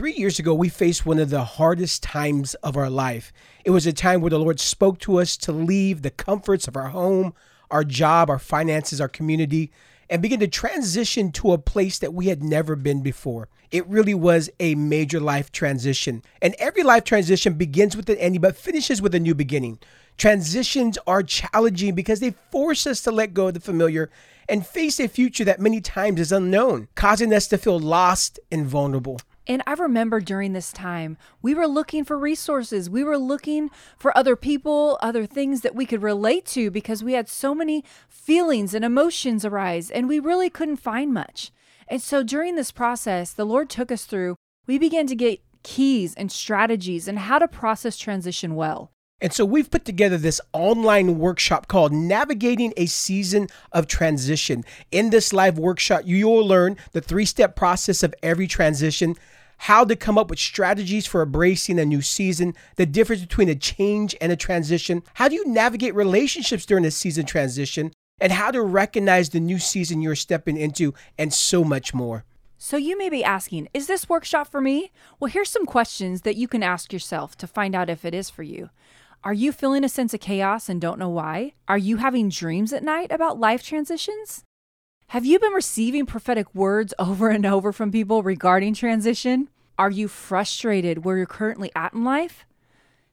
Three years ago, we faced one of the hardest times of our life. It was a time where the Lord spoke to us to leave the comforts of our home, our job, our finances, our community, and begin to transition to a place that we had never been before. It really was a major life transition. And every life transition begins with an ending, but finishes with a new beginning. Transitions are challenging because they force us to let go of the familiar and face a future that many times is unknown, causing us to feel lost and vulnerable. And I remember during this time, we were looking for resources. We were looking for other people, other things that we could relate to because we had so many feelings and emotions arise and we really couldn't find much. And so during this process, the Lord took us through, we began to get keys and strategies and how to process transition well. And so we've put together this online workshop called Navigating a Season of Transition. In this live workshop, you will learn the three step process of every transition, how to come up with strategies for embracing a new season, the difference between a change and a transition, how do you navigate relationships during a season transition, and how to recognize the new season you're stepping into, and so much more. So, you may be asking, is this workshop for me? Well, here's some questions that you can ask yourself to find out if it is for you. Are you feeling a sense of chaos and don't know why? Are you having dreams at night about life transitions? Have you been receiving prophetic words over and over from people regarding transition? Are you frustrated where you're currently at in life?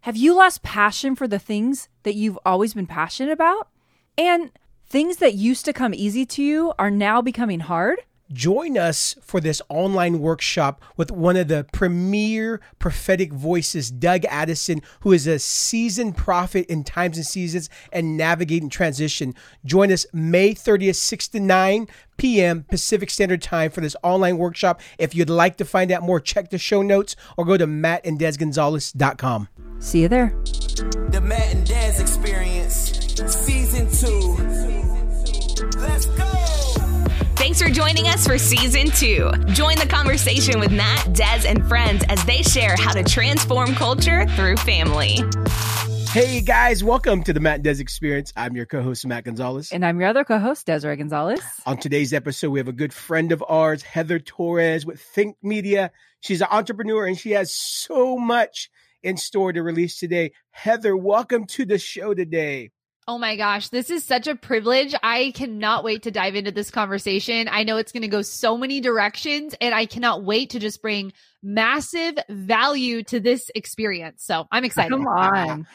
Have you lost passion for the things that you've always been passionate about? And things that used to come easy to you are now becoming hard? Join us for this online workshop with one of the premier prophetic voices, Doug Addison, who is a seasoned prophet in times and seasons and navigating transition. Join us May 30th, 6 to 9 p.m. Pacific Standard Time for this online workshop. If you'd like to find out more, check the show notes or go to mattanddesgonzalez.com. See you there. The Matt and Des Experience, Season Thanks for joining us for season two. Join the conversation with Matt, Des, and friends as they share how to transform culture through family. Hey guys, welcome to the Matt and Des Experience. I'm your co-host Matt Gonzalez. And I'm your other co-host, Desiree Gonzalez. On today's episode, we have a good friend of ours, Heather Torres with Think Media. She's an entrepreneur and she has so much in store to release today. Heather, welcome to the show today. Oh my gosh, this is such a privilege. I cannot wait to dive into this conversation. I know it's going to go so many directions, and I cannot wait to just bring massive value to this experience. So I'm excited. Come on.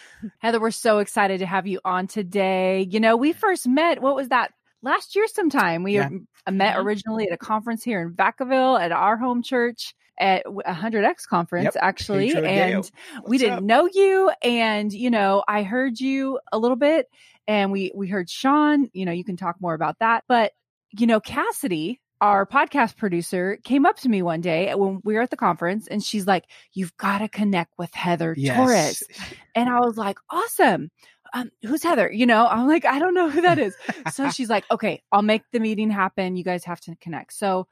Heather, we're so excited to have you on today. You know, we first met, what was that? Last year sometime. We yeah. met mm-hmm. originally at a conference here in Vacaville at our home church at a 100x conference yep. actually and we didn't up? know you and you know i heard you a little bit and we we heard sean you know you can talk more about that but you know cassidy our podcast producer came up to me one day when we were at the conference and she's like you've got to connect with heather yes. torres and i was like awesome um, who's Heather? You know, I'm like, I don't know who that is. so she's like, okay, I'll make the meeting happen. You guys have to connect. So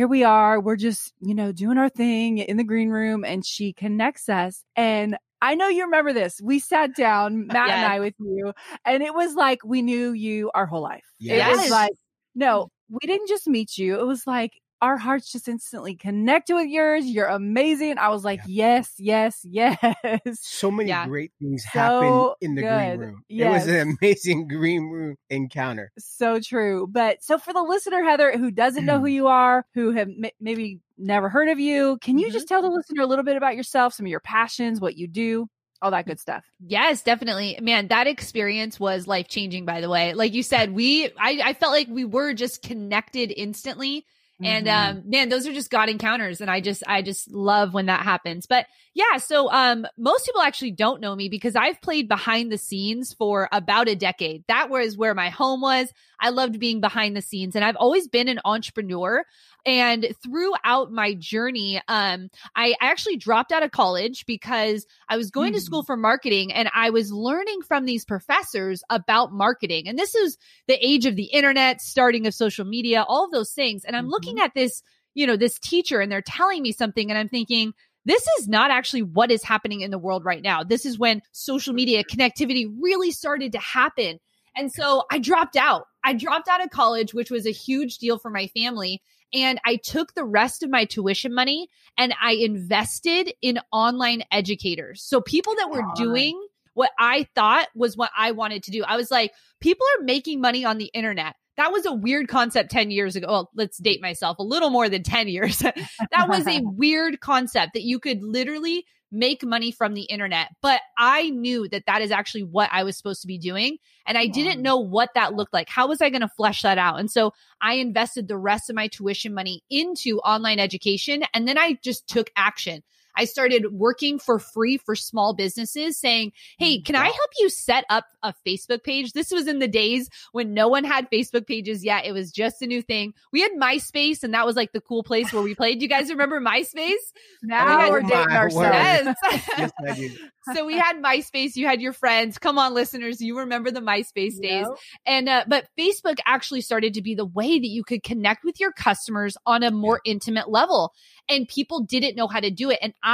here we are. We're just, you know, doing our thing in the green room and she connects us. And I know you remember this. We sat down, Matt yes. and I with you, and it was like we knew you our whole life. Yes. It was like, no, mm. we didn't just meet you. It was like our hearts just instantly connected with yours. You're amazing. I was like, yeah. yes, yes, yes. So many yeah. great things so happen in the good. green room. Yes. It was an amazing green room encounter. So true. But so for the listener, Heather, who doesn't know who you are, who have m- maybe never heard of you, can you mm-hmm. just tell the listener a little bit about yourself, some of your passions, what you do? all that good stuff. Yes, definitely. Man, that experience was life changing, by the way. Like you said, we, I, I felt like we were just connected instantly and mm-hmm. um man, those are just God encounters. And I just I just love when that happens. But yeah, so um most people actually don't know me because I've played behind the scenes for about a decade. That was where my home was. I loved being behind the scenes and I've always been an entrepreneur. And throughout my journey, um, I actually dropped out of college because I was going mm. to school mm. for marketing and I was learning from these professors about marketing. And this is the age of the internet, starting of social media, all of those things. And I'm mm-hmm. looking at this, you know, this teacher and they're telling me something and I'm thinking, this is not actually what is happening in the world right now. This is when social media connectivity really started to happen. And so I dropped out. I dropped out of college, which was a huge deal for my family. And I took the rest of my tuition money and I invested in online educators. So people that were doing what I thought was what I wanted to do. I was like, people are making money on the internet. That was a weird concept 10 years ago. Well, let's date myself a little more than 10 years. that was a weird concept that you could literally make money from the internet. But I knew that that is actually what I was supposed to be doing. And I didn't know what that looked like. How was I going to flesh that out? And so I invested the rest of my tuition money into online education. And then I just took action. I started working for free for small businesses saying, Hey, can I help you set up a Facebook page? This was in the days when no one had Facebook pages yet. It was just a new thing. We had MySpace and that was like the cool place where we played. Do you guys remember MySpace? Now Oh we're dating ourselves. Yes. yes, I do. so we had MySpace, you had your friends. Come on, listeners, you remember the MySpace days. Yep. And uh, but Facebook actually started to be the way that you could connect with your customers on a more intimate level. And people didn't know how to do it. And I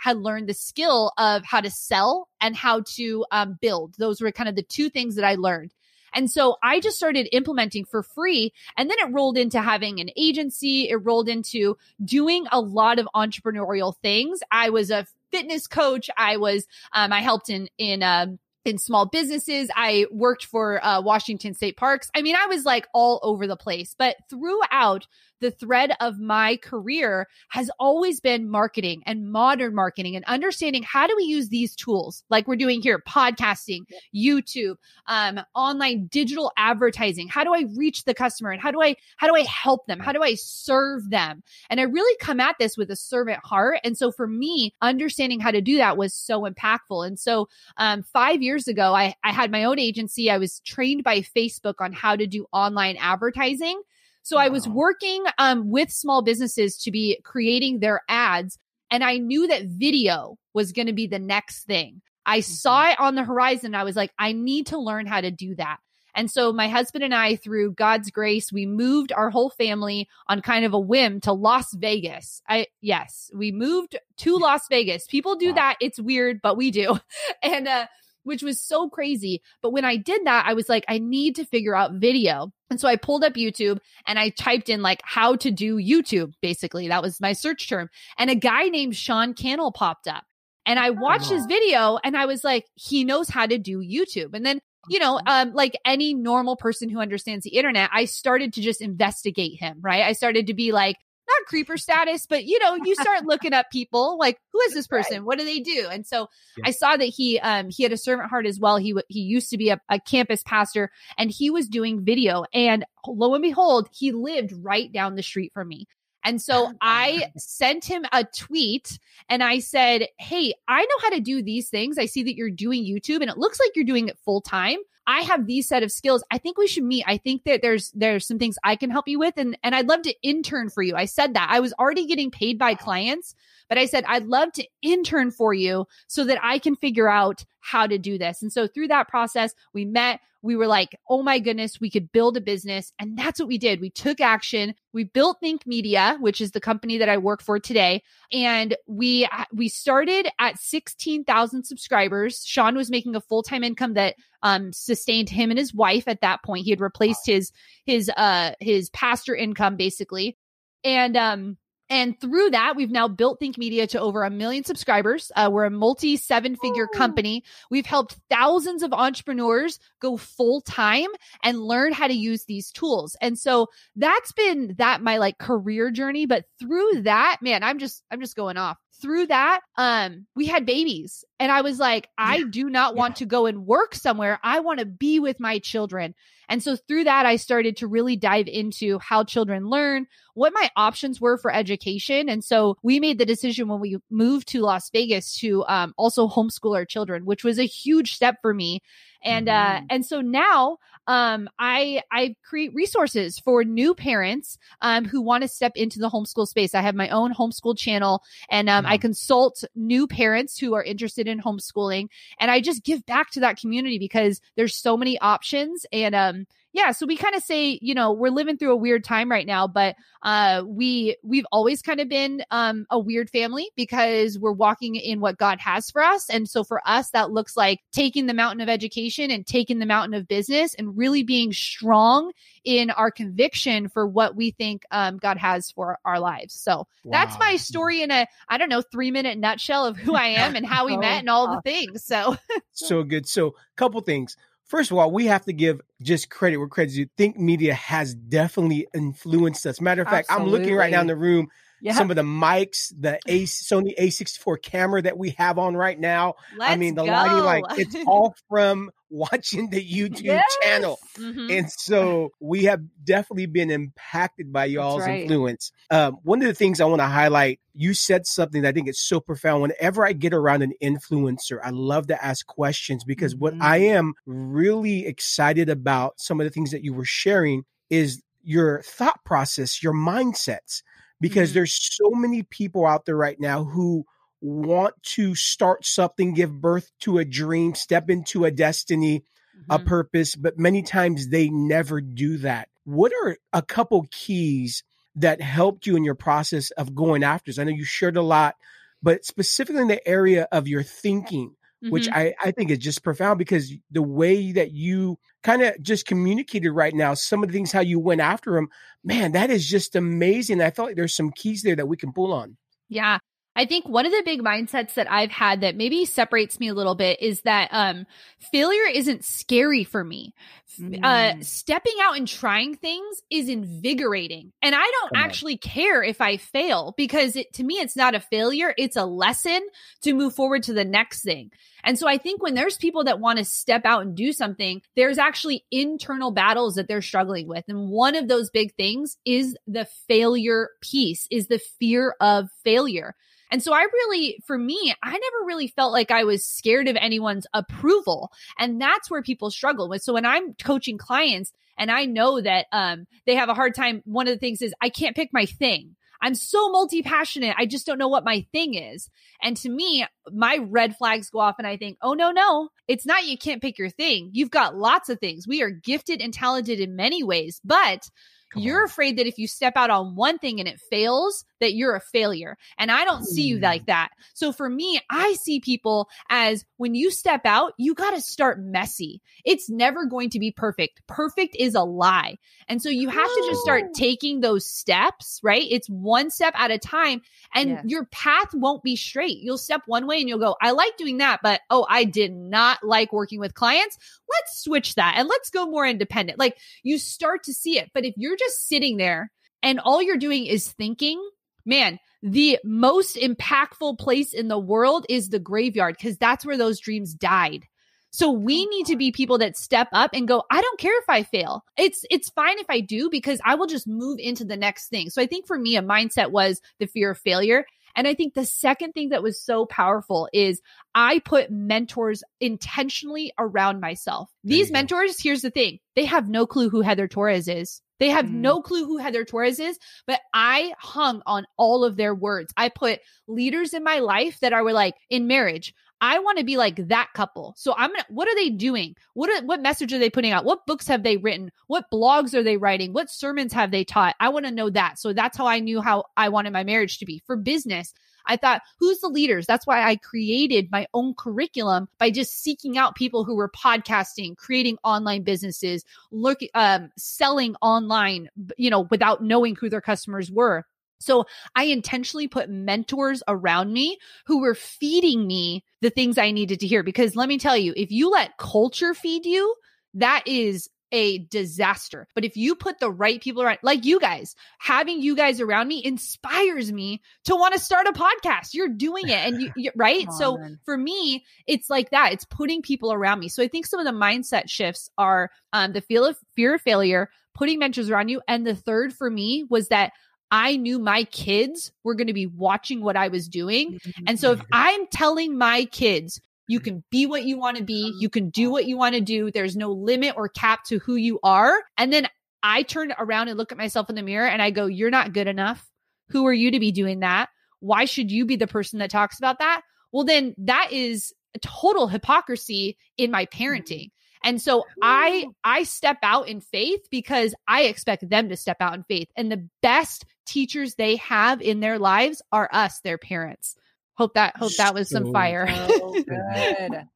had learned the skill of how to sell and how to um, build. Those were kind of the two things that I learned. And so I just started implementing for free. And then it rolled into having an agency. It rolled into doing a lot of entrepreneurial things. I was a fitness coach. I was, um, I helped in, in, um, in small businesses. I worked for uh, Washington State Parks. I mean, I was like all over the place, but throughout the thread of my career has always been marketing and modern marketing and understanding how do we use these tools like we're doing here, podcasting, YouTube, um, online digital advertising. How do I reach the customer and how do I, how do I help them? How do I serve them? And I really come at this with a servant heart. And so for me, understanding how to do that was so impactful. And so, um, five years ago, I, I had my own agency. I was trained by Facebook on how to do online advertising. So I was working um, with small businesses to be creating their ads. And I knew that video was going to be the next thing. I saw it on the horizon. I was like, I need to learn how to do that. And so my husband and I, through God's grace, we moved our whole family on kind of a whim to Las Vegas. I, yes, we moved to Las Vegas. People do Wow. that. It's weird, but we do. And, uh, which was so crazy. But when I did that, I was like, I need to figure out video. And so I pulled up YouTube and I typed in like how to do YouTube, basically. That was my search term. And a guy named Sean Cannell popped up. And I watched his video and I was like, he knows how to do YouTube. And then, you know, um, like any normal person who understands the internet, I started to just investigate him, right? I started to be like, not creeper status, but you know, you start looking up people like, who is this person? What do they do? And so Yeah. I saw that he, um, he had a servant heart as well. He, he used to be a, a campus pastor and he was doing video and lo and behold, he lived right down the street from me. And so I sent him a tweet and I said, Hey, I know how to do these things. I see that you're doing YouTube and it looks like you're doing it full time. I have these set of skills. I think we should meet. I think that there's there's some things I can help you with and and I'd love to intern for you. I said that. I was already getting paid by clients, but I said I'd love to intern for you so that I can figure out how to do this. And so through that process, we met, we were like, "Oh my goodness, we could build a business." And that's what we did. We took action. We built Think Media, which is the company that I work for today, and we we started at 16,000 subscribers. Sean was making a full-time income that um sustained him and his wife at that point. He had replaced his his uh his pastor income basically. And um and through that, we've now built Think Media to over a million subscribers. Uh, we're a multi seven figure company. We've helped thousands of entrepreneurs go full time and learn how to use these tools. And so that's been that my like career journey. But through that, man, I'm just, I'm just going off. Through that, um, we had babies and I was like, I do not want to go and work somewhere. I want to be with my children. And so through that, I started to really dive into how children learn, what my options were for education. And so we made the decision when we moved to Las Vegas to um, also homeschool our children, which was a huge step for me. And uh, and so now um, I I create resources for new parents um, who want to step into the homeschool space. I have my own homeschool channel, and um, I consult new parents who are interested in homeschooling, and I just give back to that community because there's so many options, and um, yeah, so we kind of say, you know, we're living through a weird time right now, but uh we we've always kind of been um a weird family because we're walking in what God has for us. And so for us that looks like taking the mountain of education and taking the mountain of business and really being strong in our conviction for what we think um, God has for our lives. So wow. that's my story in a I don't know 3 minute nutshell of who I am and how we met and all the things. So so good. So a couple things first of all, we have to give just credit where credit's due. Think Media has definitely influenced us. Matter of fact, Absolutely. I'm looking right now in the room. Yeah. Some of the mics, the A Sony A64 camera that we have on right now. Let's I mean, the go. lighting, like it's all from watching the YouTube yes. channel. Mm-hmm. And so we have definitely been impacted by y'all's right. influence. Um, one of the things I want to highlight, you said something that I think is so profound. Whenever I get around an influencer, I love to ask questions because mm-hmm. what I am really excited about, some of the things that you were sharing, is your thought process, your mindsets because mm-hmm. there's so many people out there right now who want to start something, give birth to a dream, step into a destiny, mm-hmm. a purpose, but many times they never do that. What are a couple keys that helped you in your process of going after this? I know you shared a lot, but specifically in the area of your thinking, mm-hmm. which I, I think is just profound because the way that you kind of just communicated right now, some of the things how you went after them, man, that is just amazing. I felt like there's some keys there that we can pull on. Yeah. I think one of the big mindsets that I've had that maybe separates me a little bit is that um, failure isn't scary for me. Uh, mm. Uh, stepping out and trying things is invigorating. And I don't Come actually on. care if I fail because it, to me, it's not a failure. It's a lesson to move forward to the next thing. And so I think when there's people that want to step out and do something, there's actually internal battles that they're struggling with. And one of those big things is the failure piece, is the fear of failure. And so I really, for me, I never really felt like I was scared of anyone's approval. And that's where people struggle with. So when I'm coaching clients and I know that um, they have a hard time, one of the things is I can't pick my thing. I'm so multi passionate. I just don't know what my thing is. And to me, my red flags go off and I think, oh, no, no, it's not you can't pick your thing. You've got lots of things. We are gifted and talented in many ways, but Come you're on. afraid that if you step out on one thing and it fails, that you're a failure. And I don't see you hmm. like that. So for me, I see people as when you step out, you got to start messy. It's never going to be perfect. Perfect is a lie. And so you have to just start oh. taking those steps, right? It's one step at a time and yes. your path won't be straight. You'll step one way and you'll go, I like doing that, but oh, I did not like working with clients. Let's switch that and let's go more independent. Like you start to see it. But if you're just sitting there and all you're doing is thinking, man, the most impactful place in the world is the graveyard because that's where those dreams died. So we need to be people that step up and go, I don't care if I fail. It's it's fine if I do because I will just move into the next thing. So I think for me a mindset was the fear of failure. And I think the second thing that was so powerful is I put mentors intentionally around myself. These mentors, here's the thing. They have no clue who Heather Torres is. They have mm. no clue who Heather Torres is, but I hung on all of their words. I put leaders in my life that are like in marriage. I want to be like that couple. So I'm gonna, what are they doing? What are, what message are they putting out? What books have they written? What blogs are they writing? What sermons have they taught? I want to know that. So that's how I knew how I wanted my marriage to be for business. I thought, who's the leaders? That's why I created my own curriculum by just seeking out people who were podcasting, creating online businesses, looking, um, selling online, you know, without knowing who their customers were. So I intentionally put mentors around me who were feeding me the things I needed to hear. Because let me tell you, if you let culture feed you, that is a disaster. But if you put the right people around, like you guys, having you guys around me inspires me to want to start a podcast. You're doing it, and you, you right. so for me, it's like that. It's putting people around me. So I think some of the mindset shifts are um, the feel of fear of failure, putting mentors around you, and the third for me was that. I knew my kids were going to be watching what I was doing. And so if I'm telling my kids, you mm-hmm. can be what you want to be. Mm-hmm. You can do what you want to do. There's no limit or cap to who you are. And then I turn around and look at myself in the mirror and I go, You're not good enough. Who are you to be doing that? Why should you be the person that talks about that? Well, then that is a total hypocrisy in my mm-hmm. parenting. And so I I step out in faith because I expect them to step out in faith. And the best teachers they have in their lives are us, their parents. Hope that hope that was some fire. So good.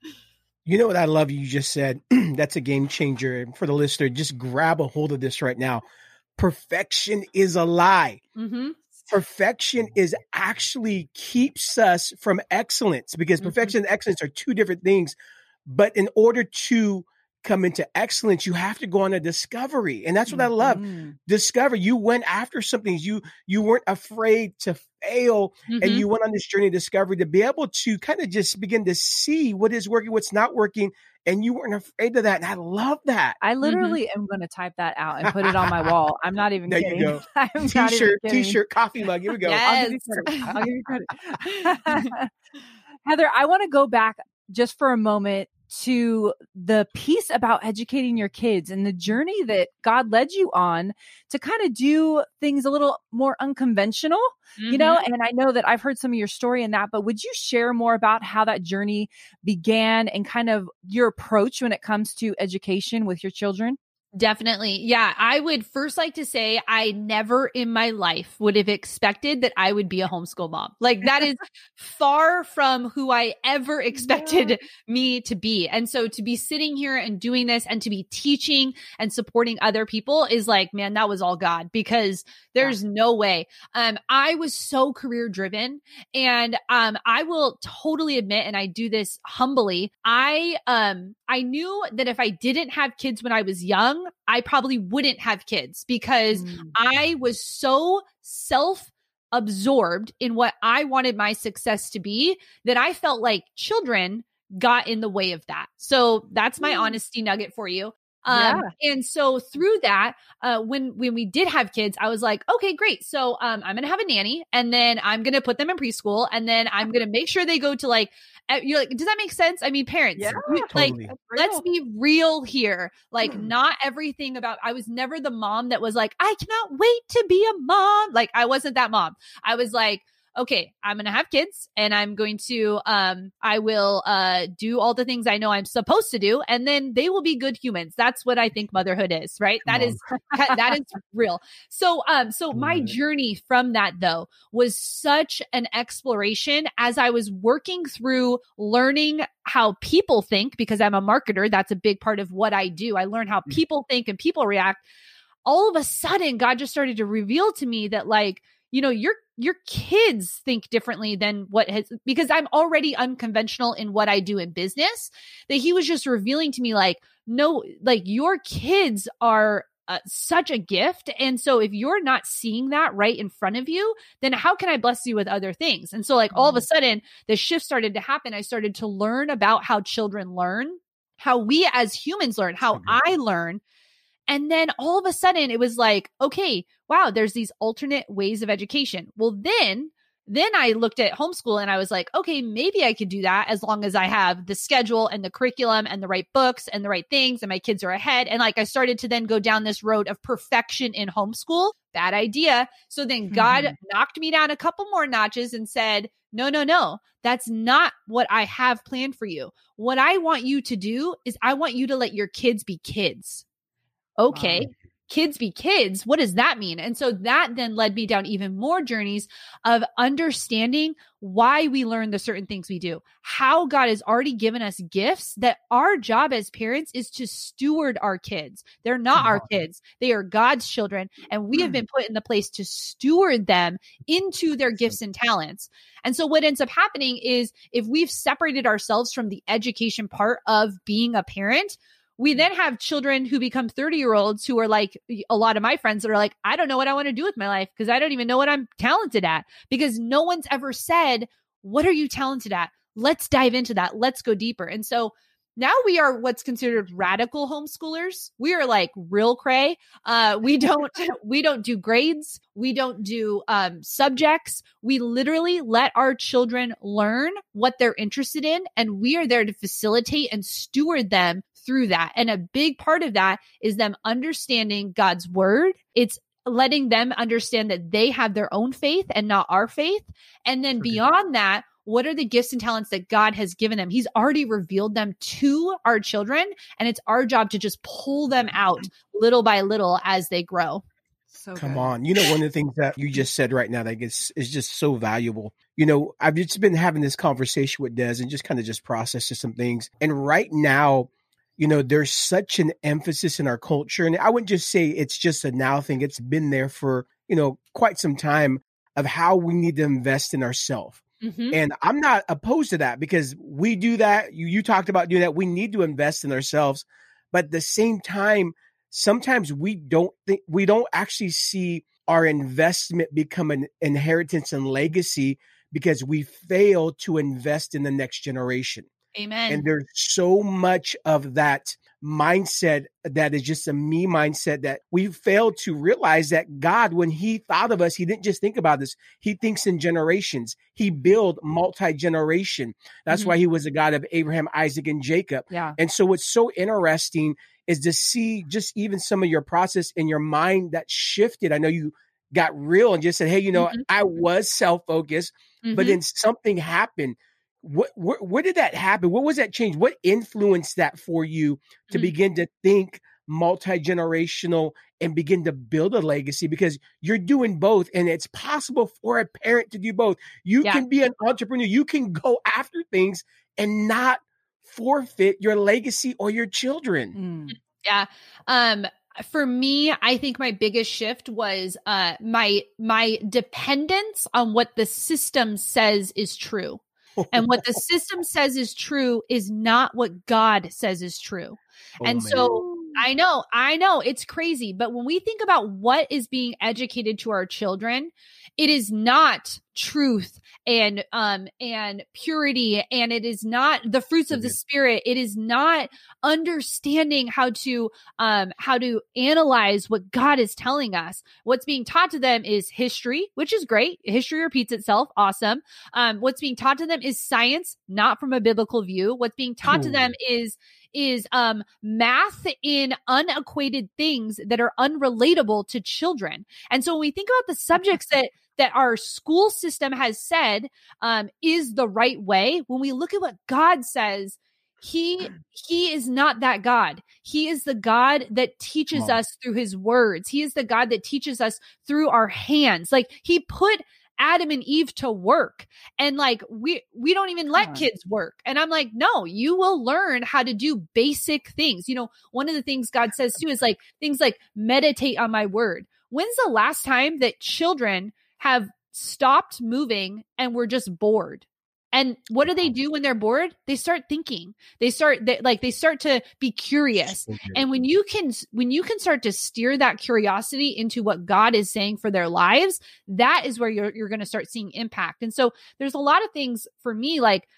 You know what I love you just said? That's a game changer. For the listener, just grab a hold of this right now. Perfection is a lie. hmm Perfection is actually keeps us from excellence because Mhm. perfection and excellence are two different things. But in order to come into excellence, you have to go on a discovery. And that's what I love. Mm. Discover. You went after something. You you weren't afraid to fail and Mhm. you went on this journey of discovery to be able to kind of just begin to see what is working, what's not working, and you weren't afraid of that. And I love that. I literally am going to type that out and put it on my wall. I'm not even There you kidding. go. I'm T-shirt, kidding. t-shirt, coffee mug. Here we go. I'll give you Yes. I'll give you credit. Heather, I want to go back just for a moment to the piece about educating your kids and the journey that God led you on to kind of do things a little more unconventional, you know? Mhm. And I know that I've heard some of your story in that, but would you share more about how that journey began and kind of your approach when it comes to education with your children? Definitely. Yeah. I would first like to say I never in my life would have expected that I would be a homeschool mom. Like that is far from who I ever expected me to be. And so to be sitting here and doing this and to be teaching and supporting other people is like, man, that was all God because there's no way. Um, I was so career driven and um, I will totally admit, and I do this humbly, I um I knew that if I didn't have kids when I was young, I probably wouldn't have kids because Mm. I was so self absorbed in what I wanted my success to be that I felt like children got in the way of that. So that's my Mm. honesty nugget for you. Um, and so through that, uh, when, when we did have kids, I was like, okay, great. So, um, I'm going to have a nanny and then I'm going to put them in preschool and then I'm going to make sure they go to like, you're like, does that make sense? I mean, parents, Yeah, you- like, let's be real here. Like, Hmm. not everything about, I was never the mom that was like, I cannot wait to be a mom. Like, I wasn't that mom. I was like, okay, I'm going to have kids and I'm going to, um, I will, uh, do all the things I know I'm supposed to do. And then they will be good humans. That's what I think motherhood is, right? Come That on. is, that is real. So, um, so my journey from that though was such an exploration as I was working through learning how people think because I'm a marketer. That's a big part of what I do. I learn how Mm. people think and people react. All of a sudden, God just started to reveal to me that like, you know, your your kids think differently than what has because I'm already unconventional in what I do in business. That he was just revealing to me like, no, like your kids are uh, such a gift. And so if you're not seeing that right in front of you, then how can I bless you with other things? And so like all of a sudden the shift started to happen. I started to learn about how children learn, how we as humans learn, how Mhm. I learn. And then all of a sudden it was like, okay, wow, there's these alternate ways of education. Well, then then I looked at homeschool and I was like, okay, maybe I could do that as long as I have the schedule and the curriculum and the right books and the right things and my kids are ahead. And like I started to then go down this road of perfection in homeschool. Bad idea. So then God Mhm. knocked me down a couple more notches and said, no, no, no, that's not what I have planned for you. What I want you to do is I want you to let your kids be kids. Okay. Wow. Kids be kids. What does that mean? And so that then led me down even more journeys of understanding why we learn the certain things we do, how God has already given us gifts that our job as parents is to steward our kids. They're not our kids. They are God's children. And we have hmm. been put in the place to steward them into their gifts and talents. And so what ends up happening is if we've separated ourselves from the education part of being a parent, we then have children who become 30 year olds who are like a lot of my friends that are like, I don't know what I want to do with my life because I don't even know what I'm talented at because no one's ever said, What are you talented at? Let's dive into that. Let's go deeper. And so now we are what's considered radical homeschoolers. We are like real cray. Uh, we don't we don't do grades. We don't do um, subjects. We literally let our children learn what they're interested in, and we are there to facilitate and steward them through that. And a big part of that is them understanding God's word. It's letting them understand that they have their own faith and not our faith. And then Okay. beyond that, what are the gifts and talents that God has given them? He's already revealed them to our children, and it's our job to just pull them mm-hmm. out little by little as they grow. So Come good. on. You know, one of the things that you just said right now that is, is just so valuable. You know, I've just been having this conversation with Des and just kind of just processing some things. And right now, you know, there's such an emphasis in our culture. And I wouldn't just say it's just a now thing, it's been there for, you know, quite some time of how we need to invest in ourselves. Mhm. And I'm not opposed to that because we do that. You you talked about doing that. We need to invest in ourselves, but at the same time, sometimes we don't think we don't actually see our investment become an inheritance and legacy because we fail to invest in the next generation. Amen. And there's so much of that mindset that is just a me mindset that we fail to realize that God, when He thought of us, He didn't just think about this. He thinks in generations. He built multi generation. That's Mhm. why He was a God of Abraham, Isaac, and Jacob. Yeah. And so, what's so interesting is to see just even some of your process in your mind that shifted. I know you got real and just said, "Hey, you know, Mhm. I was self focused." but Mhm. then something happened. What, where did that happen? What was that change? What influenced that for you to Mm. begin to think multi generational and begin to build a legacy? Because you're doing both, and it's possible for a parent to do both. You Yeah. can be an entrepreneur, you can go after things and not forfeit your legacy or your children. Mm. Yeah. Um for me, I think my biggest shift was uh my my dependence on what the system says is true. And what the system says is true is not what God says is true. Oh, and man. so I know, I know it's crazy, but when we think about what is being educated to our children, it is not truth and um and purity and it is not the fruits of the Mhm. spirit it is not understanding how to um how to analyze what god is telling us. What's being taught to them is history which is great. History repeats itself. Awesome. Um what's being taught to them is science not from a biblical view. What's being taught to them is is um math in unequated things that are unrelatable to children. And so when we think about the subjects that that our school system has said um, is the right way when we look at what god says he he is not that god. He is the god that teaches us through his words. He is the god that teaches us through our hands. Like he put adam and eve to work and like we we don't even let kids work. And i'm like no you will learn how to do basic things. You know one of the things god says too is like things like meditate on my word. When's the last time that children have stopped moving and were just bored. And what do they do when they're bored? They start thinking. They start they, like they start to be curious. And when you can when you can start to steer that curiosity into what God is saying for their lives, that is where you're you're going to start seeing impact. And so there's a lot of things for me like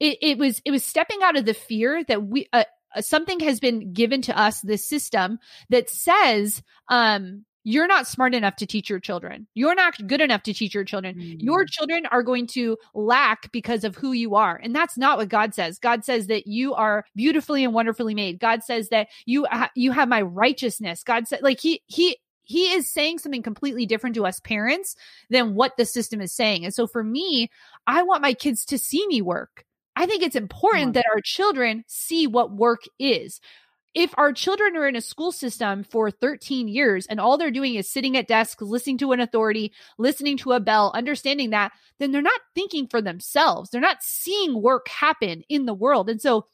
it, it was it was stepping out of the fear that we uh, something has been given to us this system that says um you're not smart enough to teach your children. You're not good enough to teach your children. Your mm. children are going to lack because of who you are. And that's not what god says. God says that you are beautifully and wonderfully made. God says that you ha- you have my righteousness. God said like he he he is saying something completely different to us parents than what the system is saying. And so for me i want my kids to see me work. I think it's important that our children see what work is if our children are in a school system for 13 years and all they're doing is sitting at desks, listening to an authority, listening to a bell, understanding that, then they're not thinking for themselves. They're not seeing work happen in the world. And so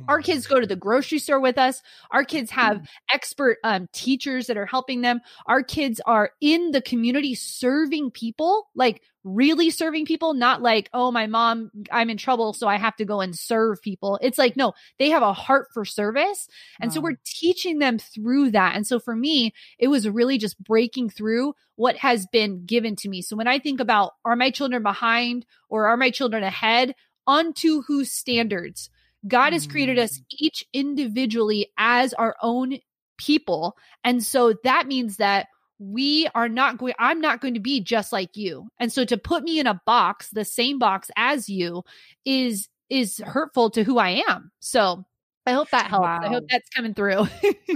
Oh our kids go to the grocery store with us. Our kids have expert um, teachers that are helping them. Our kids are in the community serving people, like really serving people, not like, oh, my mom, I'm in trouble, so I have to go and serve people. It's like, no, they have a heart for service. And so we're teaching them through that. And so for me, it was really just breaking through what has been given to me. So when I think about are my children behind or are my children ahead, onto whose standards? God has created us mm. each individually as our own people. And so that means that we are not going, I'm not going to be just like you. And so to put me in a box, the same box as you is, is hurtful to who I am. So I hope that helps. I hope that's coming through.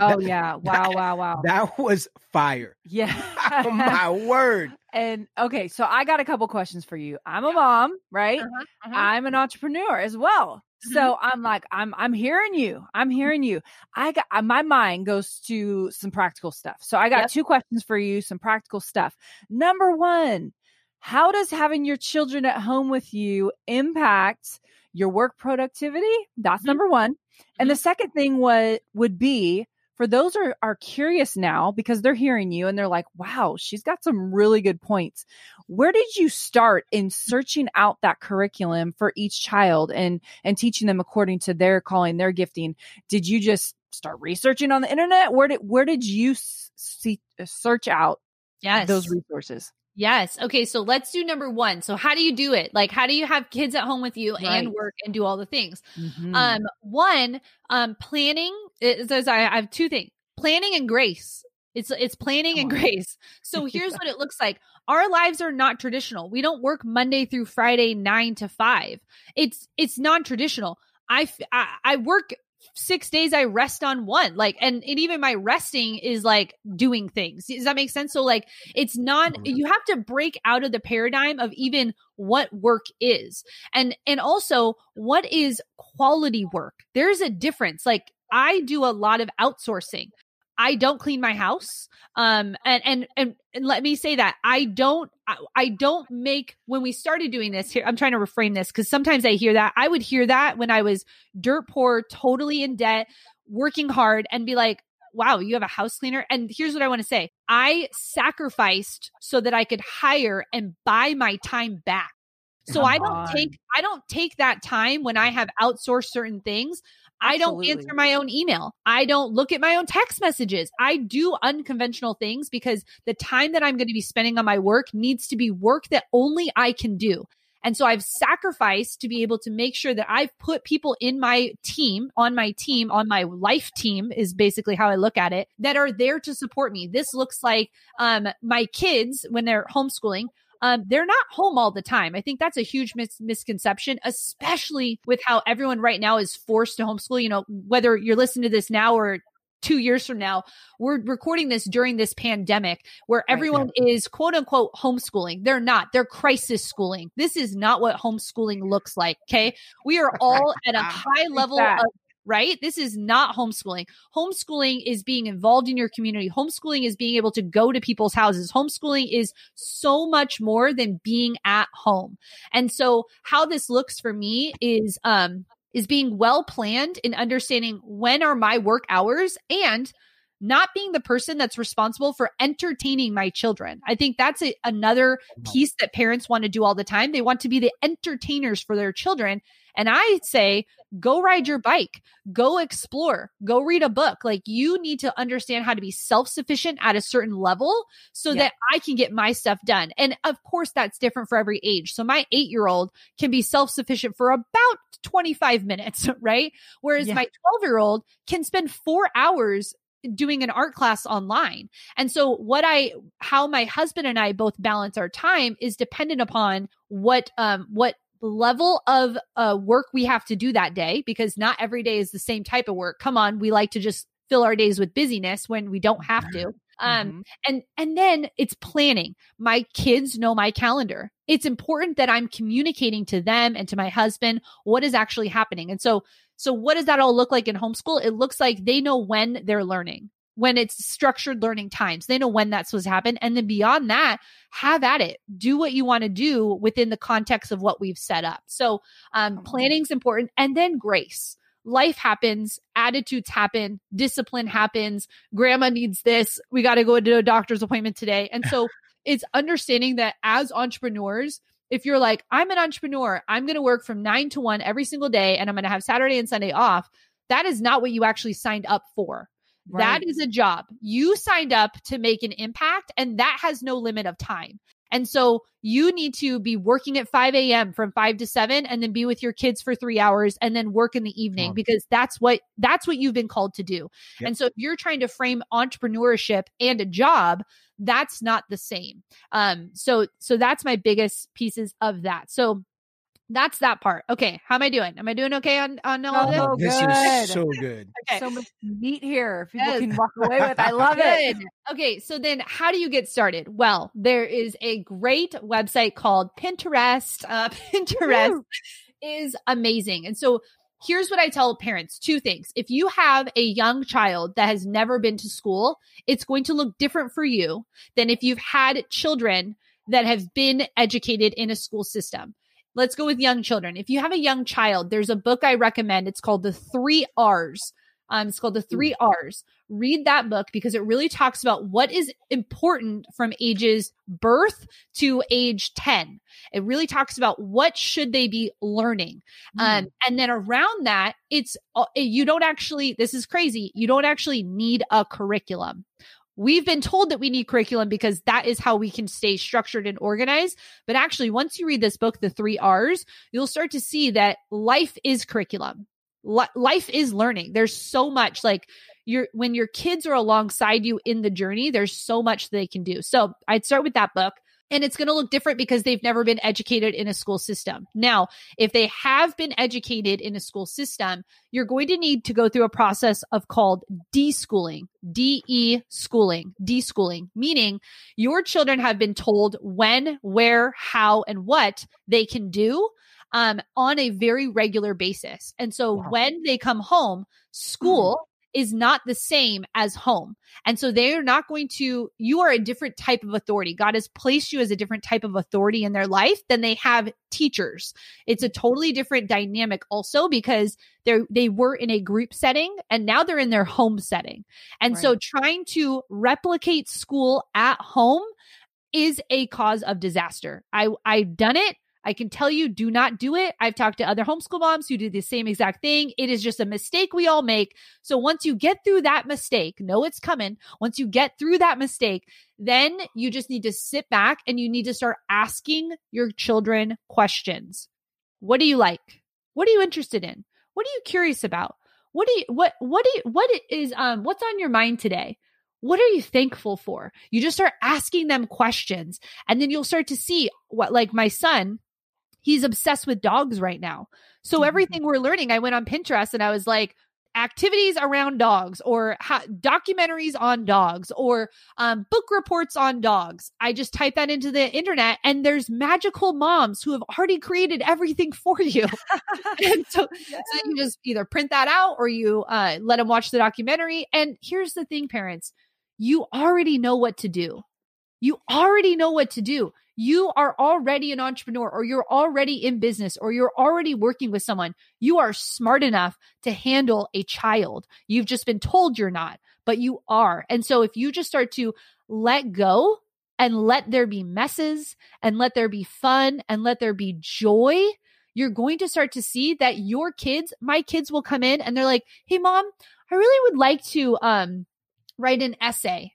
Oh yeah. Wow. Wow. Wow. That was fire. Yeah. oh my word. And okay, so I got a couple questions for you. I'm a mom, right? Uh-huh, uh-huh. I'm an entrepreneur as well. So I'm like, I'm I'm hearing you. I'm hearing you. I got uh, my mind goes to some practical stuff. So I got Yep. two questions for you, some practical stuff. Number one, how does having your children at home with you impact your work productivity? That's Mhm. number one. And the second thing would would be for those are are curious now because they're hearing you and they're like, wow, she's got some really good points. Where did you start in searching out that curriculum for each child and and teaching them according to their calling, their gifting? Did you just start researching on the internet? Where did where did you see uh, search out yes. those resources? Yes. Okay. So let's do number one. So how do you do it? Like, how do you have kids at home with you and work and do all the things? Mhm. Um, one, um, planning is, is I I have two things: planning and grace. It's it's planning and on. grace. So here's what it looks like. Our lives are not traditional. We don't work Monday through Friday nine to five. It's it's non traditional. I I work six days. I rest on one. Like, and, and even my resting is like doing things. Does that make sense? So like, it's not. Mm-hmm. You have to break out of the paradigm of even what work is and and also what is quality work there's a difference like i do a lot of outsourcing i don't clean my house um and and and, and let me say that i don't I, I don't make when we started doing this here i'm trying to refrain this because sometimes i hear that i would hear that when i was dirt poor totally in debt working hard and be like wow, you have a house cleaner. And here's what I want to say I sacrificed so that I could hire and buy my time back. So Come I don't on. take I don't take that time when I have outsourced certain things. I don't answer my own email. I don't look at my own text messages. I do unconventional things because the time that I'm going to be spending on my work needs to be work that only I can do. And so I've sacrificed to be able to make sure that I've put people in my team, on my team, on my life team is basically how I look at it, that are there to support me. This looks like um, my kids when they're homeschooling. Um, they're not home all the time. I think that's a huge mis- misconception, especially with how everyone right now is forced to homeschool. You know, whether you're listening to this now or two years from now, we're recording this during this pandemic where everyone is quote unquote homeschooling. They're not. They're crisis schooling. This is not what homeschooling looks like. Okay. We are all at a high level of right? This is not homeschooling. Homeschooling is being involved in your community. Homeschooling is being able to go to people's houses. Homeschooling is so much more than being at home. And so how this looks for me is um is being well planned in understanding when are my work hours and not being the person that's responsible for entertaining my children. I think that's a, another piece that parents want to do all the time. They want to be the entertainers for their children. And I say, go ride your bike, go explore, go read a book. Like you need to understand how to be self sufficient at a certain level so Yeah. that I can get my stuff done. And of course, that's different for every age. So my eight year old can be self sufficient for about 25 minutes, right? Whereas Yeah. my 12 year old can spend four hours doing an art class online. And so what I how my husband and I both balance our time is dependent upon what um what level of uh work we have to do that day because not every day is the same type of work. Come on, we like to just fill our days with busyness when we don't have to. Um Mhm. and and then it's planning. My kids know my calendar. It's important that I'm communicating to them and to my husband what is actually happening. And so so what does that all look like in homeschool? It looks like they know when they're learning. When it's structured learning times, they know when that's supposed to happen. And then beyond that, have at it. Do what you want to do within the context of what we've set up. So um, planning's important. And then grace. Life happens, attitudes happen, discipline happens. Grandma needs this. We got to go to a doctor's appointment today. And so it's understanding that as entrepreneurs, if you're like, I'm an entrepreneur, I'm going to work from nine to one every single day and I'm going to have Saturday and Sunday off, that is not what you actually signed up for. That Right. is a job. You signed up to make an impact and that has no limit of time. And so you need to be working at 5 a.m. from 5 to 7 and then be with your kids for three hours and then work in the evening because that's what that's what you've been called to do. Yep. And so if you're trying to frame entrepreneurship and a job, that's not the same. Um so so that's my biggest pieces of that. So that's that part. Okay, how am I doing? Am I doing okay on on all Oh, this? This is so good. Okay. So much meat here. People Yes. can walk away with. I love it. Okay, so then how do you get started? Well, there is a great website called Pinterest. Uh, Pinterest Woo. is amazing. And so here's what I tell parents two things. If you have a young child that has never been to school, it's going to look different for you than if you've had children that have been educated in a school system. Let's go with young children. If you have a young child, there's a book I recommend. It's called The Three R's. Um, it's called The Three R's. Read that book because it really talks about what is important from ages birth to age 10. It really talks about what should they be learning. Um, and then around that, it's uh, you don't actually. This is crazy. You don't actually need a curriculum. We've been told that we need curriculum because that is how we can stay structured and organized. But actually, once you read this book, The Three R's, you'll start to see that life is curriculum. Li- life is learning. There's so much like your when your kids are alongside you in the journey, there's so much they can do. So I'd start with that book. And it's going to look different because they've never been educated in a school system. Now, if they have been educated in a school system, you're going to need to go through a process of called deschooling, DE schooling, deschooling, meaning your children have been told when, where, how, and what they can do um, on a very regular basis. And so Wow. when they come home, school is not the same as home. And so they are not going to, you are a different type of authority. God has placed you as a different type of authority in their life than they have teachers. It's a totally different dynamic also because they're, they were in a group setting and now they're in their home setting. And so trying to replicate school at home is a cause of disaster. I, I've done it. I can tell you, do not do it. I've talked to other homeschool moms who do the same exact thing. It is just a mistake we all make. So once you get through that mistake, know it's coming. Once you get through that mistake, then you just need to sit back and you need to start asking your children questions. What do you like? What are you interested in? What are you curious about? What do you what what do you what is um what's on your mind today? What are you thankful for? You just start asking them questions and then you'll start to see what like my son he's obsessed with dogs right now. So Mhm. everything we're learning, I went on Pinterest and I was like, activities around dogs or ha- documentaries on dogs or um, book reports on dogs. I just type that into the internet and there's magical moms who have already created everything for you. and so, so you just either print that out or you uh, let them watch the documentary. And here's the thing, parents, you already know what to do. You already know what to do. You are already an entrepreneur or you're already in business or you're already working with someone. You are smart enough to handle a child. You've just been told you're not, but you are. And so if you just start to let go and let there be messes and let there be fun and let there be joy, you're going to start to see that your kids, my kids will come in and they're like, Hey mom, I really would like to, um, write an essay.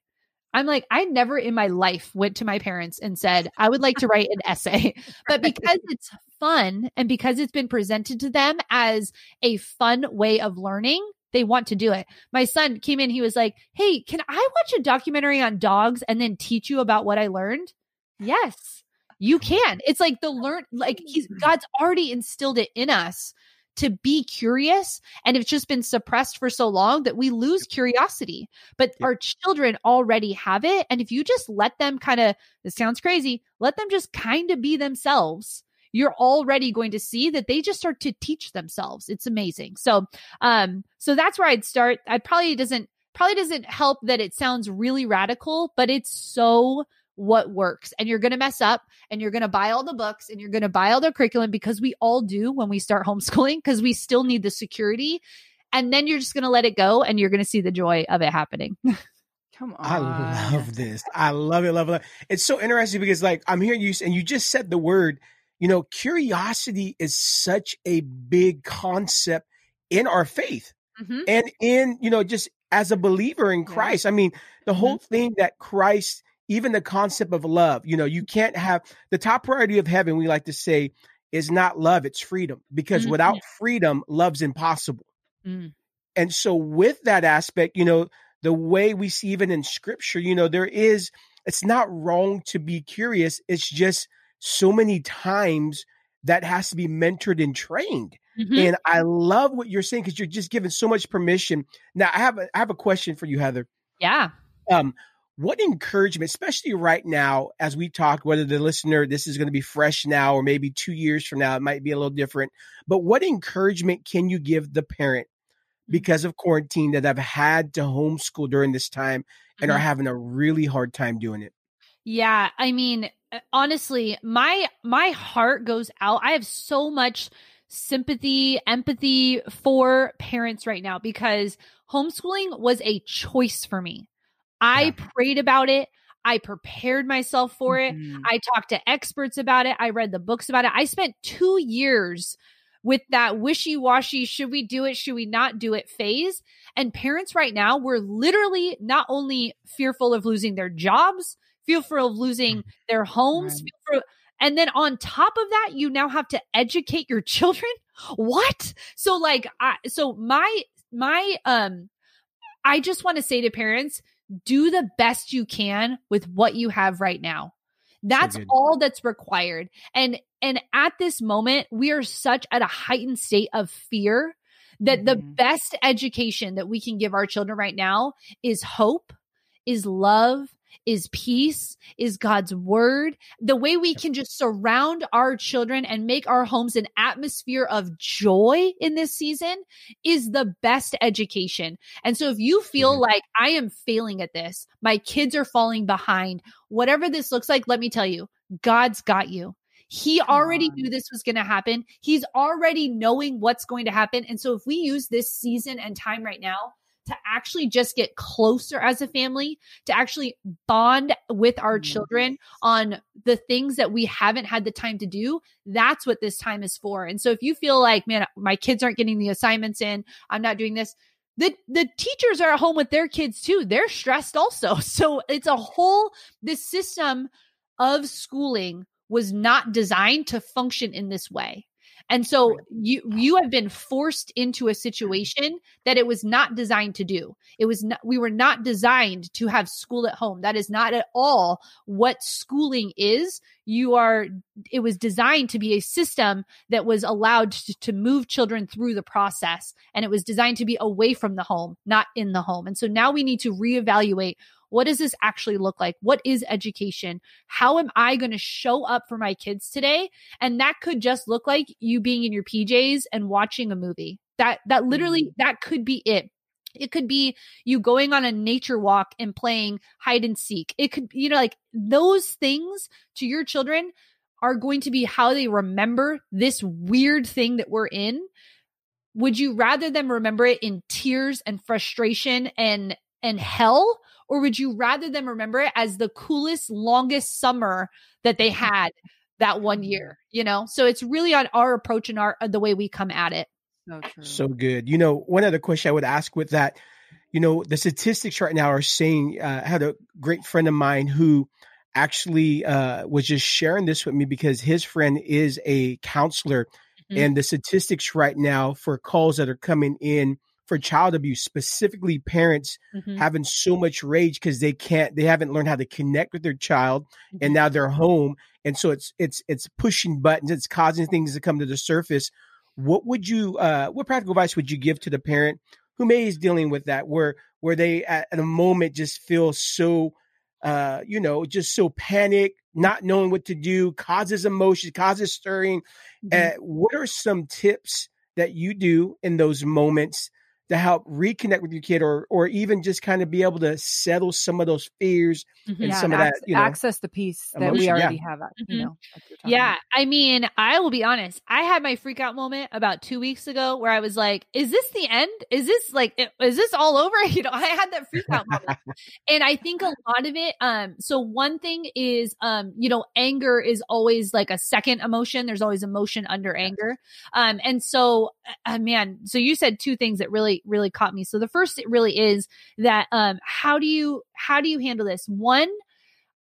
I'm like, I never in my life went to my parents and said, I would like to write an essay. But because it's fun and because it's been presented to them as a fun way of learning, they want to do it. My son came in, he was like, Hey, can I watch a documentary on dogs and then teach you about what I learned? Yes, you can. It's like the learn, like he's hmm. God's already instilled it in us to be curious and it's just been suppressed for so long that we lose curiosity. But Yep. our children already have it and if you just let them kind of this sounds crazy let them just kind of be themselves you're already going to see that they just start to teach themselves. It's amazing. So um so that's where i'd start. I probably doesn't probably doesn't help that it sounds really radical but it's so what works and you're going to mess up and you're going to buy all the books and you're going to buy all the curriculum because we all do when we start homeschooling because we still need the security and then you're just going to let it go and you're going to see the joy of it happening Come on. I love this. I love it. Love it. love. It's so interesting because, like, I'm hearing you, and you just said the word. You know, curiosity is such a big concept in our faith Mhm. and in you know just as a believer in Yeah. Christ. I mean, the whole thing that Christ, even the concept of love. You know, you can't have the top priority of heaven. We like to say is not love; it's freedom. Because Mhm. without freedom, love's impossible. Mm. And so, with that aspect, you know, the way we see even in scripture, you know, there is, it's not wrong to be curious. It's just so many times that has to be mentored and trained. Mhm. And I love what you're saying because you're just giving so much permission. Now, I have a, I have a question for you, Heather. Yeah. Um, what encouragement, especially right now, as we talk, whether the listener, this is going to be fresh now, or maybe two years from now, it might be a little different. But what encouragement can you give the parent because of quarantine that have had to homeschool during this time and are Mhm. having a really hard time doing it? Yeah, I mean, uh, honestly, my my heart goes out. I have so much sympathy, empathy for parents right now because homeschooling was a choice for me. I Yeah. prayed about it. I prepared myself for it. Mhm. I talked to experts about it. I read the books about it. I spent 2 years with that wishy-washy should we do it should we not do it phase and parents right now we're literally not only fearful of losing their jobs fearful of losing their homes Right. fearful- and then on top of that you now have to educate your children what so like I, so my my um i just want to say to parents do the best you can with what you have right now that's good. all that's required and and at this moment we are such at a heightened state of fear that the Mhm. best education that we can give our children right now is hope is love is peace is god's word the way we can just surround our children and make our homes an atmosphere of joy in this season is the best education and so if you feel Mhm. like i am failing at this my kids are falling behind whatever this looks like let me tell you god's got you he already knew this was going to happen. He's already knowing what's going to happen. And so if we use this season and time right now to actually just get closer as a family, to actually bond with our Mhm. children on the things that we haven't had the time to do, that's what this time is for. And so if you feel like, man, my kids aren't getting the assignments in, I'm not doing this, the the teachers are at home with their kids too. They're stressed also. So it's a whole this system of schooling was not designed to function in this way. And so you you have been forced into a situation that it was not designed to do. It was not we were not designed to have school at home. That is not at all what schooling is. You are it was designed to be a system that was allowed to, to move children through the process and it was designed to be away from the home, not in the home. And so now we need to reevaluate what does this actually look like? What is education? How am I going to show up for my kids today? And that could just look like you being in your PJs and watching a movie. That that literally mm-hmm. that could be it. It could be you going on a nature walk and playing hide and seek. It could you know like those things to your children are going to be how they remember this weird thing that we're in. Would you rather them remember it in tears and frustration and and hell or would you rather them remember it as the coolest longest summer that they had that one year you know so it's really on our approach and our the way we come at it So true. So good. You know, one other question I would ask with that, you know, the statistics right now are saying, uh, I had a great friend of mine who actually uh, was just sharing this with me because his friend is a counselor. Mhm. And the statistics right now for calls that are coming in for child abuse, specifically parents Mhm. having so much rage because they can't, they haven't learned how to connect with their child Mm-hmm. and now they're home and so it's it's it's pushing buttons it's causing things to come to the surface what would you uh what practical advice would you give to the parent who may is dealing with that where where they at, at a moment just feel so uh you know just so panic not knowing what to do causes emotion causes stirring uh, what are some tips that you do in those moments to help reconnect with your kid or or even just kind of be able to settle some of those fears Mhm. and yeah, some and of that you know access the peace that emotion, we yeah. already have. At, Mhm. You know, like you're talking Yeah, about. I mean, I will be honest. I had my freak out moment about two weeks ago where I was like, "Is this the end? Is this like, is this all over?" You know, I had that freak out moment, and I think a lot of it. Um, so one thing is, um, you know, anger is always like a second emotion. There's always emotion under anger. Um, and so, uh, man, so you said two things that really, really caught me. So the first, it really is that, um, how do you, how do you handle this? One,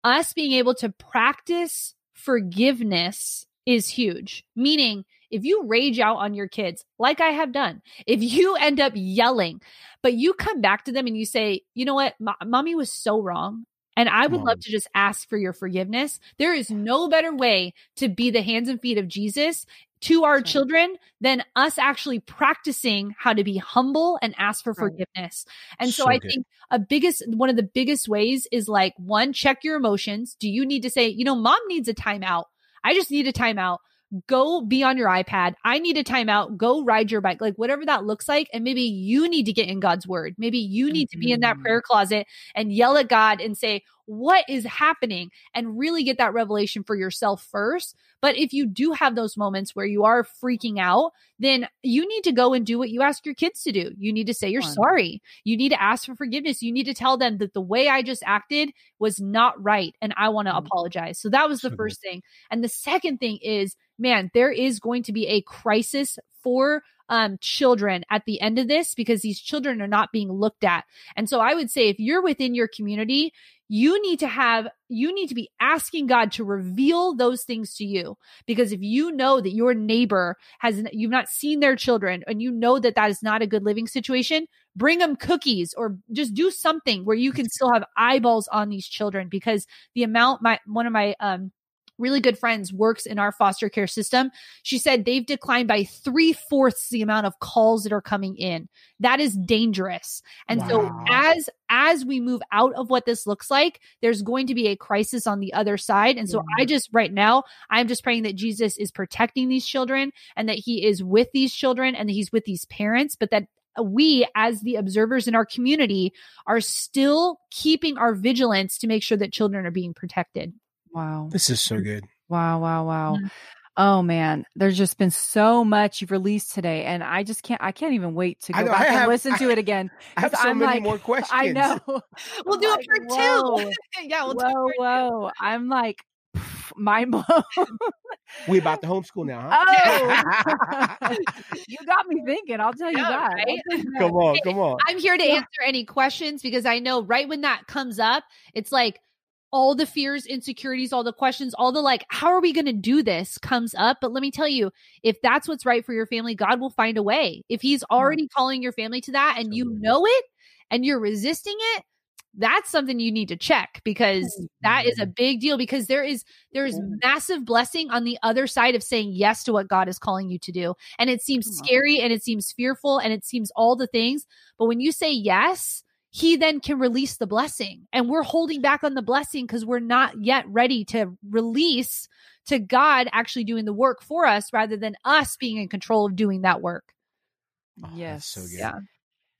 us being able to practice forgiveness is huge. Meaning, if you rage out on your kids, like I have done, if you end up yelling, but you come back to them and you say, you know what, Mo- mommy was so wrong. And I would love to just ask for your forgiveness. There is no better way to be the hands and feet of Jesus to our children than us actually practicing how to be humble and ask for Right. forgiveness. And so, So I good. think a biggest one of the biggest ways is like one, check your emotions. Do you need to say, you know, mom needs a timeout? I just need a timeout. Go be on your iPad. I need a timeout. Go ride your bike, like whatever that looks like. And maybe you need to get in God's word. Maybe you need to be in that Mhm. prayer closet and yell at God and say, What is happening? And really get that revelation for yourself first. But if you do have those moments where you are freaking out, then you need to go and do what you ask your kids to do. You need to say you're sorry. You need to ask for forgiveness. You need to tell them that the way I just acted was not right and I want to Mhm. apologize. So that was the first thing. And the second thing is, man, there is going to be a crisis for um, children at the end of this because these children are not being looked at. And so I would say if you're within your community, you need to have, you need to be asking God to reveal those things to you. Because if you know that your neighbor has, you've not seen their children and you know that that is not a good living situation, bring them cookies or just do something where you can still have eyeballs on these children because the amount my, one of my, um, really good friends works in our foster care system. She said they've declined by three fourths the amount of calls that are coming in. That is dangerous. And so as as we move out of what this looks like, there's going to be a crisis on the other side. And so I mm-hmm. just right now, I'm just praying that Jesus is protecting these children and that he is with these children and that he's with these parents, but that we as the observers in our community are still keeping our vigilance to make sure that children are being protected. Wow. This is so good. Wow, wow, wow. Mhm. Oh man, there's just been so much you've released today and I just can't I can't even wait to go know, back I and have- listen to it again. I have 'Cause so I'm many like- more questions. I know. We'll do like, it for whoa. two. yeah, we'll do whoa, it for whoa. I'm like mind blown. We about to homeschool now, huh? Oh, you got me thinking. I'll tell you Yeah, that. right? I'll tell you come on, come on. I'm here to Yeah. answer any questions because I know right when that comes up, it's like all the fears, insecurities, all the questions, all the like, how are we going to do this comes up. But let me tell you, if that's what's right for your family, God will find a way. If He's already calling your family to that and you know it and you're resisting it, that's something you need to check because that is a big deal because there is there is massive blessing on the other side of saying yes to what God is calling you to do. And it seems scary and it seems fearful and it seems all the things, but when you say yes, he then can release the blessing. And we're holding back on the blessing because we're not yet ready to release to God actually doing the work for us rather than us being in control of doing that work. Oh, Yes. so good. Yeah.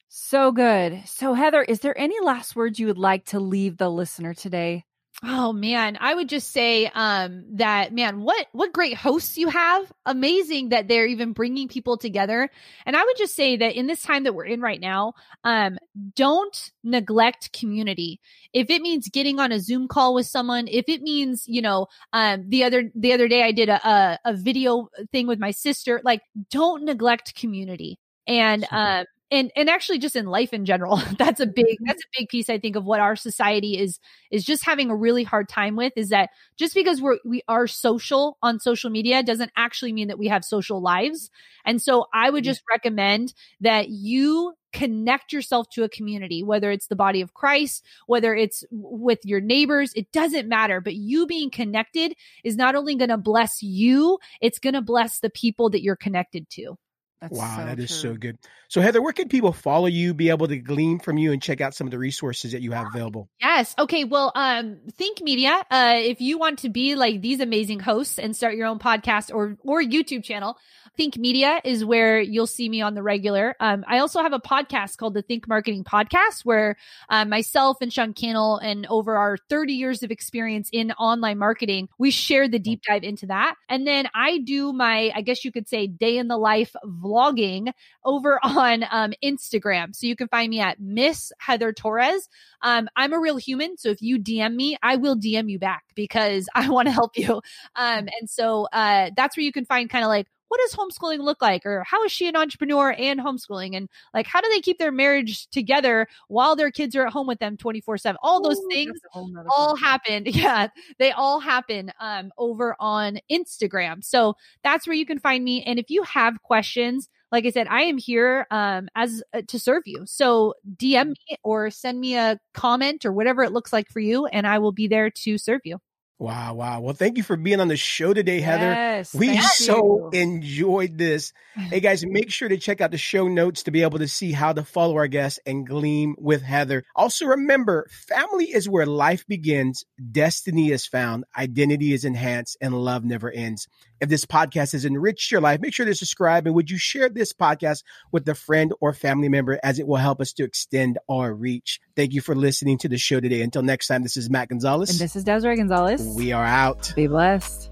So good. So Heather, is there any last words you would like to leave the listener today? Oh man, I would just say um that man, what what great hosts you have. Amazing that they're even bringing people together. And I would just say that in this time that we're in right now, um don't neglect community. If it means getting on a Zoom call with someone, if it means, you know, um the other the other day I did a a, a video thing with my sister, like don't neglect community. And um and and actually just in life in general that's a big mm-hmm. that's a big piece i think of what our society is is just having a really hard time with is that just because we're we are social on social media doesn't actually mean that we have social lives. And so i would mm-hmm. just recommend that you connect yourself to a community whether it's the body of christ whether it's with your neighbors it doesn't matter. But you being connected is not only going to bless you it's going to bless the people that you're connected to That's Wow, so that is so good. So, Heather, where can people follow you, be able to glean from you, and check out some of the resources that you have available? Yes. Okay. Well, um, Think Media. Uh, if you want to be like these amazing hosts and start your own podcast or or YouTube channel, Think Media is where you'll see me on the regular. Um, I also have a podcast called the Think Marketing Podcast, where uh, myself and Sean Cannell and over our 30 years of experience in online marketing, we share the deep dive into that. And then I do my, I guess you could say, day in the life vlogging over on um, Instagram. So you can find me at Miss Heather Torres. Um, I'm a real human. So if you DM me, I will DM you back because I want to help you. Um, and so uh, that's where you can find kind of like, what does homeschooling look like? Or how is she an entrepreneur and homeschooling? And like, how do they keep their marriage together while their kids are at home with them 24 7? All those Ooh, things that's a whole nother all happened. Yeah, they all happen um, over on Instagram. So that's where you can find me. And if you have questions, like I said, I am here um, as uh, to serve you. So DM me or send me a comment or whatever it looks like for you, and I will be there to serve you. Wow, wow. Well, thank you for being on the show today, Heather. Yes, we so you. enjoyed this. Hey guys, make sure to check out the show notes to be able to see how to follow our guests and gleam with Heather. Also remember, family is where life begins, destiny is found, identity is enhanced, and love never ends. If this podcast has enriched your life, make sure to subscribe and would you share this podcast with a friend or family member as it will help us to extend our reach. Thank you for listening to the show today. Until next time, this is Matt Gonzalez. And this is Desiree Gonzalez. we are out. Be blessed.